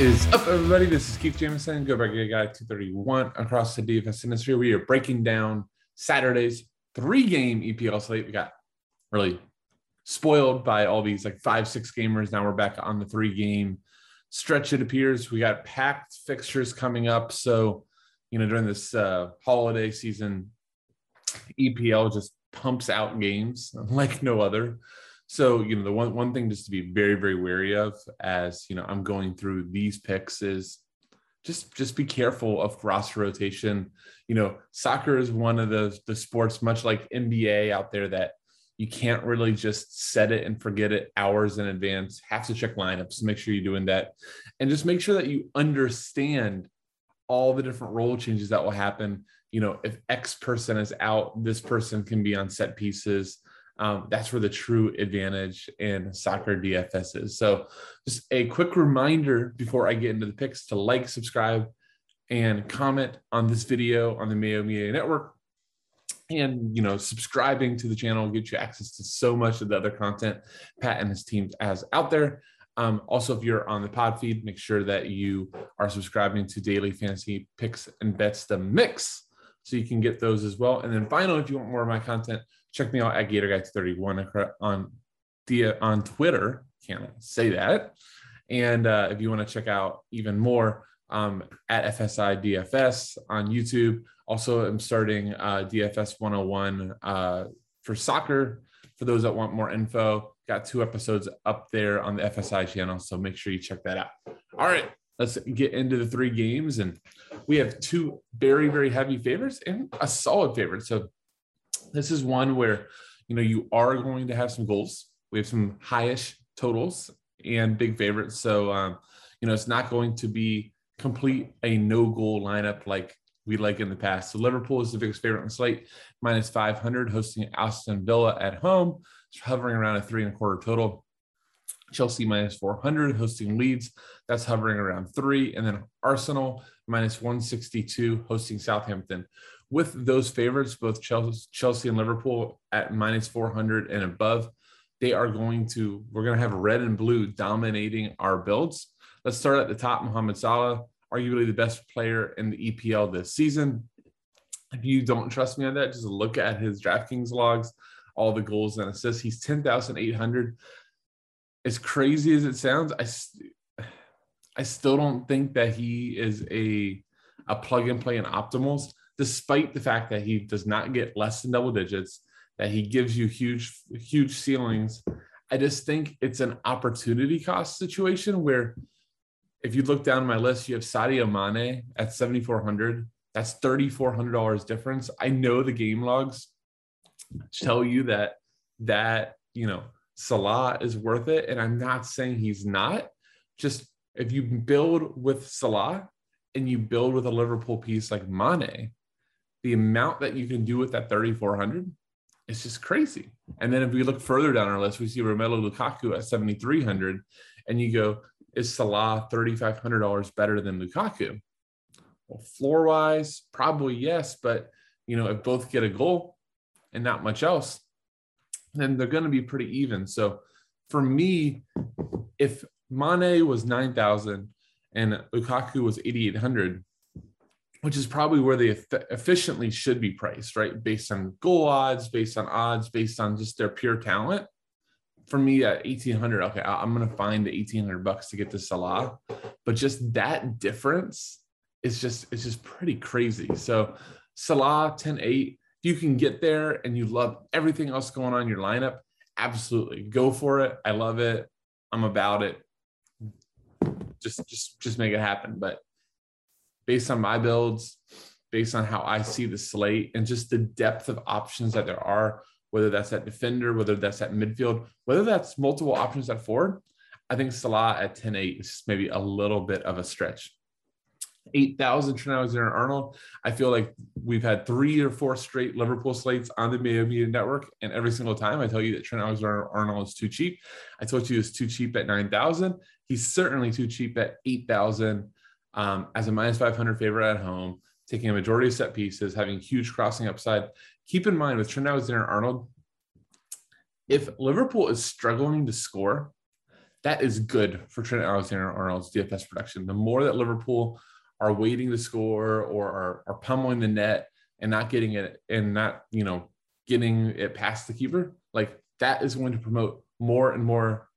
is up, everybody? This is Keith Jameson, Go Back Guy 231 across the DFS industry. We are breaking down Saturday's three game EPL slate. We got really spoiled by all these like five, six gamers. Now we're back on the three game stretch, it appears. We got packed fixtures coming up. So, you know, during this uh, holiday season, EPL just pumps out games like no other. So, you know, the one one thing just to be very, very wary of as you know, I'm going through these picks is just just be careful of roster rotation. You know, soccer is one of the the sports, much like NBA out there, that you can't really just set it and forget it hours in advance. Have to check lineups, make sure you're doing that, and just make sure that you understand all the different role changes that will happen. You know, if X person is out, this person can be on set pieces um, that's where the true advantage in soccer DFS is. So, just a quick reminder before I get into the picks to like, subscribe, and comment on this video on the Mayo Media Network. And you know, subscribing to the channel gets you access to so much of the other content Pat and his team has out there. Um, also, if you're on the pod feed, make sure that you are subscribing to Daily Fantasy Picks and Bets the Mix so you can get those as well. And then finally, if you want more of my content, check me out at GatorGuy31 on on Twitter. Can't say that. And uh, if you want to check out even more, um, at FSI DFS on YouTube. Also, I'm starting uh, DFS 101 uh, for soccer. For those that want more info, got two episodes up there on the FSI channel. So make sure you check that out. All right, let's get into the three games. And we have two very, very heavy favorites and a solid favorite. So this is one where you know you are going to have some goals. We have some highish totals and big favorites. So um, you know it's not going to be complete a no goal lineup like we like in the past. So Liverpool is the biggest favorite on slate, minus 500, hosting Aston Villa at home, it's hovering around a three and a quarter total. Chelsea minus 400, hosting Leeds, that's hovering around three. And then Arsenal minus 162, hosting Southampton with those favorites, both Chelsea and Liverpool at minus 400 and above, they are going to, we're going to have red and blue dominating our builds. Let's start at the top. Mohamed Salah, arguably the best player in the EPL this season. If you don't trust me on that, just look at his DraftKings logs, all the goals and assists. He's 10,800. As crazy as it sounds, I, I still don't think that he is a, a plug and play in optimals despite the fact that he does not get less than double digits, that he gives you huge, huge ceilings. I just think it's an opportunity cost situation where if you look down my list, you have Sadio Mane at 7,400. That's $3,400 difference. I know the game logs tell you that that, you know, Salah is worth it. And I'm not saying he's not. Just if you build with Salah and you build with a Liverpool piece like Mane, the amount that you can do with that 3,400 is just crazy. And then if we look further down our list, we see Romelu Lukaku at 7,300, and you go, is Salah $3,500 better than Lukaku? Well, floor wise, probably yes, but you know, if both get a goal and not much else, then they're going to be pretty even. So for me, if Mane was 9,000 and Lukaku was 8,800, which is probably where they efficiently should be priced, right? Based on goal odds, based on odds, based on just their pure talent. For me, at 1800, okay, I'm to find the 1800 bucks to get to Salah, but just that difference is just it's just pretty crazy. So Salah 10 8, you can get there and you love everything else going on in your lineup, absolutely go for it. I love it. I'm about it. Just just just make it happen. But based on my builds, based on how I see the slate and just the depth of options that there are, whether that's at defender, whether that's at midfield, whether that's multiple options at forward, I think Salah at 10 8 is maybe a little bit of a stretch. 8,000 Trent Alexander Arnold. I feel like we've had three or four straight Liverpool slates on the Mayo Media Network. And every single time I tell you that Trent Alexander Arnold is too cheap. I told you it's too cheap at 9,000. He's certainly too cheap at 8,000 um, as a minus 500 favorite at home, taking a majority of set pieces, having huge crossing upside. Keep in mind with Trent Alexander Arnold, if Liverpool is struggling to score, that is good for Trent Alexander Arnold's DFS production. The more that Liverpool are waiting to score or are, are pummeling the net and not getting it and not, you know, getting it past the keeper, like that is going to promote more and more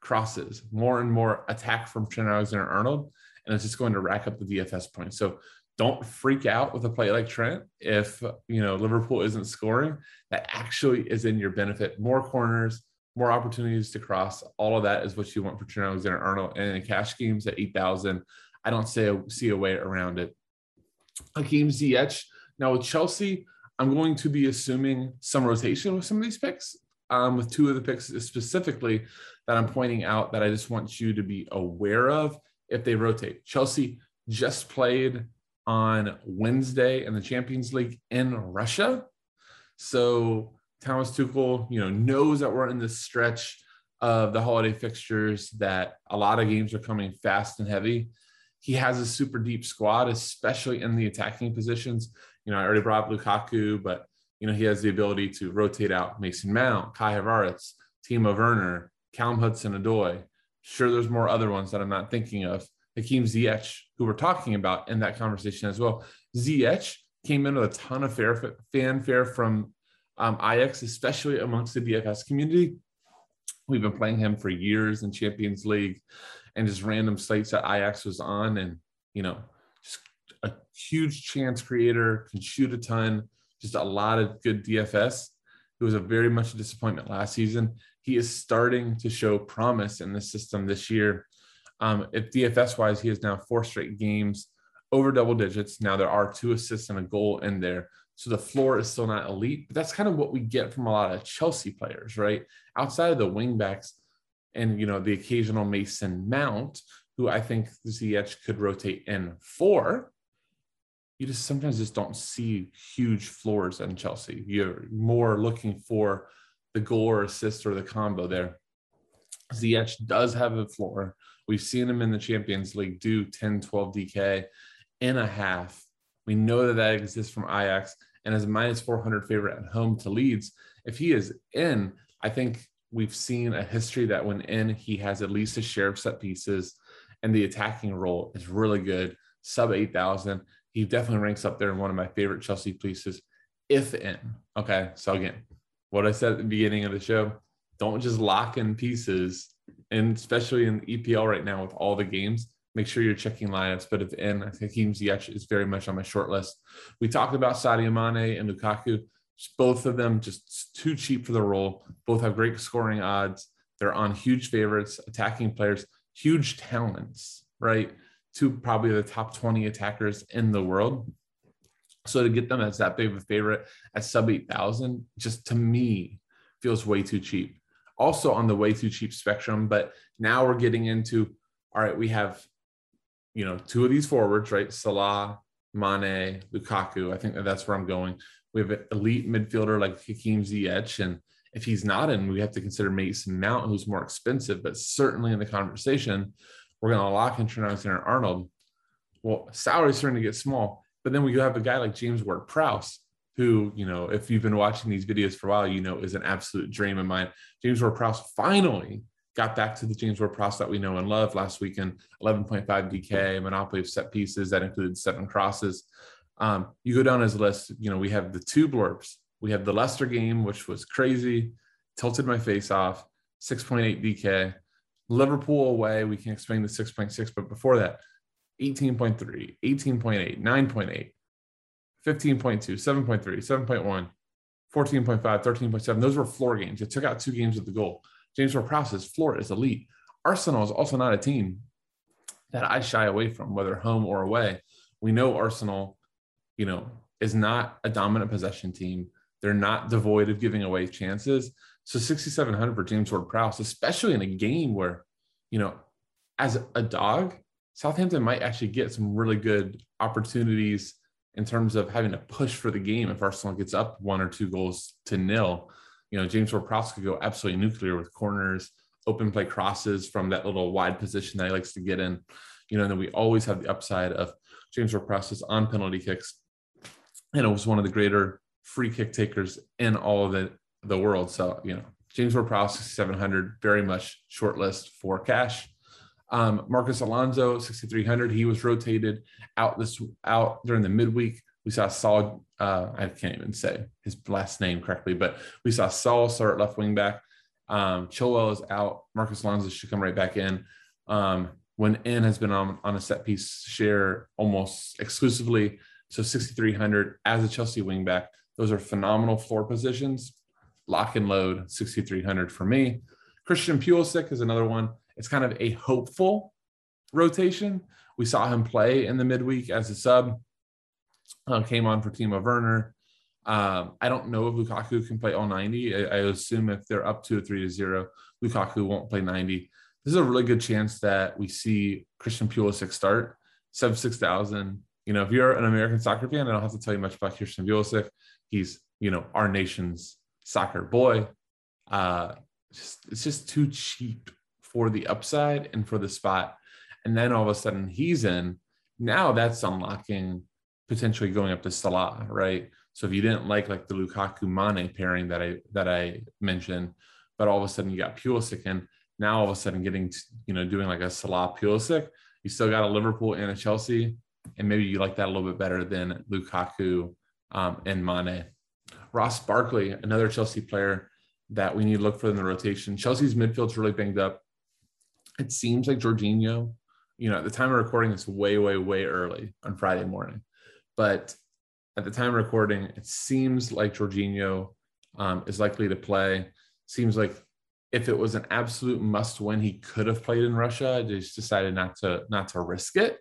crosses, more and more attack from Trent Alexander Arnold. And it's just going to rack up the DFS points. So don't freak out with a play like Trent if you know Liverpool isn't scoring. That actually is in your benefit. More corners, more opportunities to cross. All of that is what you want for Trent Alexander Arnold. And in cash games at 8,000, I don't a, see a way around it. Hakim Ziyech. Now with Chelsea, I'm going to be assuming some rotation with some of these picks. Um, with two of the picks specifically that I'm pointing out that I just want you to be aware of if they rotate. Chelsea just played on Wednesday in the Champions League in Russia. So Thomas Tuchel, you know, knows that we're in this stretch of the holiday fixtures that a lot of games are coming fast and heavy. He has a super deep squad, especially in the attacking positions. You know, I already brought up Lukaku, but you know, he has the ability to rotate out Mason Mount, Kai Havertz, Timo Werner, Callum Hudson-Odoi. Sure, there's more other ones that I'm not thinking of. Hakim Ziyech, who we're talking about in that conversation as well. Ziyech came in with a ton of fair, fanfare from um, Ajax, especially amongst the DFS community. We've been playing him for years in Champions League and just random sites that Ajax was on. And, you know, just a huge chance creator, can shoot a ton, just a lot of good DFS. It was a very much a disappointment last season. He is starting to show promise in the system this year. Um, if DFS wise, he has now four straight games over double digits. Now there are two assists and a goal in there. So the floor is still not elite, but that's kind of what we get from a lot of Chelsea players, right? Outside of the wingbacks and you know the occasional Mason Mount, who I think Ziyech could rotate in for. You just sometimes just don't see huge floors in Chelsea. You're more looking for the goal or assist or the combo there. Ziyech does have a floor. We've seen him in the Champions League do 10, 12 DK in a half. We know that that exists from Ajax and as a minus 400 favorite at home to Leeds. If he is in, I think we've seen a history that when in, he has at least a share of set pieces, and the attacking role is really good. Sub 8,000. He definitely ranks up there in one of my favorite Chelsea pieces, if in. Okay. So, again, what I said at the beginning of the show don't just lock in pieces, and especially in EPL right now with all the games make sure you're checking lineups. But if in, I think Hakim Ziyech is very much on my short list. We talked about Sadio Mane and Lukaku. Both of them just too cheap for the role. Both have great scoring odds. They're on huge favorites, attacking players, huge talents, right? Two probably the top 20 attackers in the world. So to get them as that big of a favorite at sub 8,000, just to me feels way too cheap. Also on the way too cheap spectrum, but now we're getting into all right, we have you know, two of these forwards, right? Salah, Mane, Lukaku. I think that that's where I'm going. We have an elite midfielder like Hakim Ziyech, and if he's not in, we have to consider Mason Mount, who's more expensive, but certainly in the conversation, we're going to lock in Alexander Arnold. Well, salary's starting to get small, but then we have a guy like James Ward-Prowse, who, you know, if you've been watching these videos for a while, you know, is an absolute dream of mine. James Ward-Prowse finally got back to the James Ward-Prowse that we know and love last weekend 11.5 DK, monopoly of set pieces that included seven crosses. Um, you go down his list, you know, we have the two blurbs. We have the Leicester game, which was crazy, tilted my face off, 6.8 DK. Liverpool away, we can explain the 6.6, but before that, 18.3, 18.8, 9.8, 15.2, 7.3, 7.1, 14.5, 13.7. Those were floor games. It took out two games with the goal. James Ward-Prowse's floor is elite. Arsenal is also not a team that I shy away from, whether home or away. We know Arsenal, you know, is not a dominant possession team. They're not devoid of giving away chances. So 6,700 for James Ward-Prowse, especially in a game where, you know, as a dog, Southampton might actually get some really good opportunities in terms of having to push for the game if Arsenal gets up one or two goals to nil you know, James Ward-Prowse could go absolutely nuclear with corners, open play crosses from that little wide position that he likes to get in. You know, and then we always have the upside of James Ward-Prowse on penalty kicks. And it was one of the greater free kick takers in all of the, the world. So, you know, James Ward-Prowse, 6,700, very much short list for cash. Um, Marcos Alonso, 6,300. He was rotated out this out during the midweek. We saw Saul, uh, I can't even say his last name correctly, but we saw Saul start left wing back. Um, Chilwell is out. Marcos Alonso should come right back in. Um, when N has been on, on a set piece share almost exclusively. So 6,300 as a Chelsea wingback. Those are phenomenal floor positions. Lock and load 6,300 for me. Christian Pulisic is another one. It's kind of a hopeful rotation. We saw him play in the midweek as a sub. Uh, came on for Timo Werner. Um, I don't know if Lukaku can play all 90. I, I, assume if they're up to a three to zero, Lukaku won't play 90 this is a really good chance that we see Christian Pulisic start sub six thousand. You know, if you're an American soccer fan, I don't have to tell you much about Christian Pulisic. He's you know our nation's soccer boy. Uh, just, it's just too cheap for the upside and for the spot. And then all of a sudden he's in. Now that's unlocking potentially going up to Salah, right? So if you didn't like like the Lukaku Mane pairing that I that I mentioned, but all of a sudden you got Pulisic in, now all of a sudden getting you know doing like a Salah Pulisic, you still got a Liverpool and a Chelsea, and maybe you like that a little bit better than Lukaku um, and Mane. Ross Barkley, another Chelsea player that we need to look for in the rotation. Chelsea's midfield's really banged up. It seems like Jorginho, you know, at the time of recording, it's way, way, way early on Friday morning. But at the time of recording, it seems like Jorginho um, is likely to play. Seems like if it was an absolute must win, he could have played in Russia. They just decided not to not to risk it.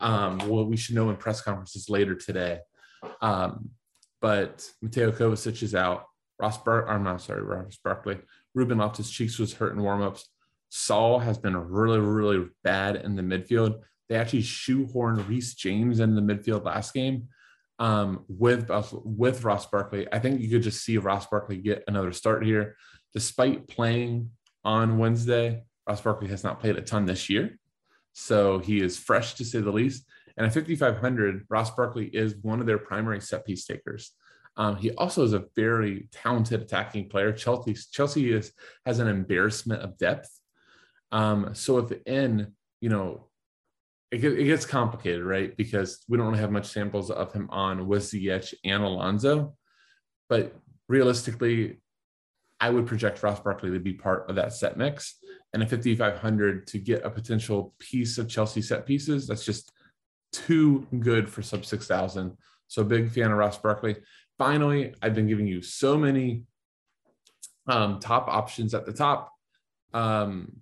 Um, well, we should know in press conferences later today. Um, but Mateo Kovacic is out. Ross Bar- I'm not sorry, Ross Barkley. Ruben Loftus Cheeks was hurt in warmups. Saul has been really, really bad in the midfield. They actually shoehorned Reece James in the midfield last game um, with with Ross Barkley. I think you could just see Ross Barkley get another start here despite playing on Wednesday, Ross Barkley has not played a ton this year. So he is fresh to say the least. And at 5,500, Ross Barkley is one of their primary set piece takers. Um, he also is a very talented attacking player. Chelsea, Chelsea is, has an embarrassment of depth. Um, so if in, you know, it, it, gets complicated, right? Because we don't really have much samples of him on with and Alonso. But realistically, I would project Ross Barkley to be part of that set mix. And a 5,500 to get a potential piece of Chelsea set pieces, that's just too good for sub 6,000. So big fan of Ross Barkley. Finally, I've been giving you so many um, top options at the top um,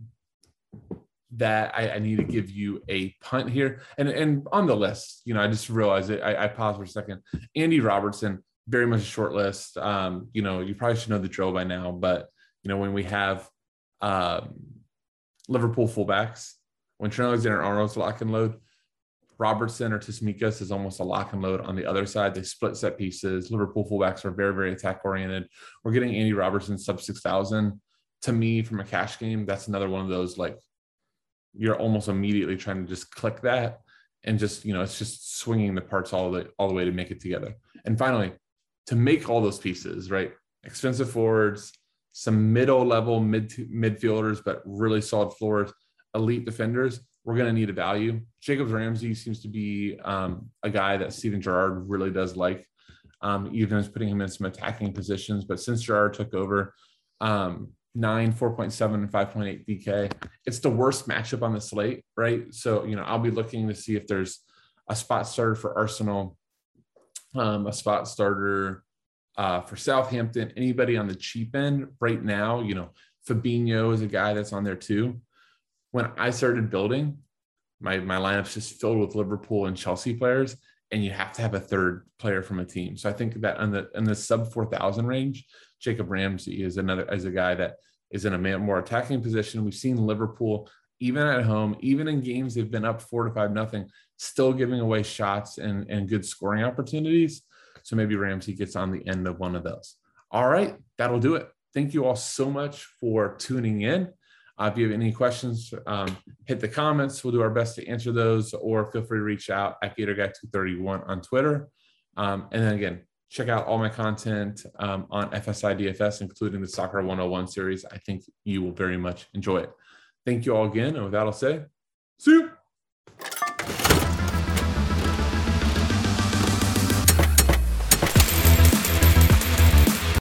that I, I, need to give you a punt here. And, and on the list, you know, I just realized it. I, I paused for a second. Andy Robertson, very much a short list. Um, you know, you probably should know the drill by now, but you know, when we have um, Liverpool fullbacks, when Trent Alexander-Arnold's lock and load, Robertson or Tsimikas is almost a lock and load on the other side. They split set pieces. Liverpool fullbacks are very, very attack oriented. We're getting Andy Robertson sub 6,000. To me, from a cash game, that's another one of those like you're almost immediately trying to just click that and just, you know, it's just swinging the parts all the, all the way to make it together. And finally, to make all those pieces, right? Expensive forwards, some middle level mid midfielders, but really solid floors, elite defenders. We're going to need a value. Jacobs Ramsey seems to be um, a guy that Steven Gerrard really does like, um, even as putting him in some attacking positions. But since Gerrard took over, um, nine, 4.7, and 5.8 DK, it's the worst matchup on the slate, right? So, you know, I'll be looking to see if there's a spot starter for Arsenal um, a spot starter uh, for Southampton. Anybody on the cheap end right now, you know, Fabinho is a guy that's on there too. When I started building, my my lineup's just filled with Liverpool and Chelsea players, and you have to have a third player from a team. So I think that in the in the sub four thousand range, Jacob Ramsey is another as a guy that is in a more attacking position. We've seen Liverpool even at home, even in games they've been up four to five nothing, still giving away shots and, and good scoring opportunities. So maybe Ramsey gets on the end of one of those. All right, that'll do it. Thank you all so much for tuning in. Uh, if you have any questions, um, hit the comments. We'll do our best to answer those, or feel free to reach out at GatorGuy231 on Twitter. Um, and then again, check out all my content um, on FSI DFS, including the Soccer 101 series. I think you will very much enjoy it. Thank you all again. And with that, I'll say, see you.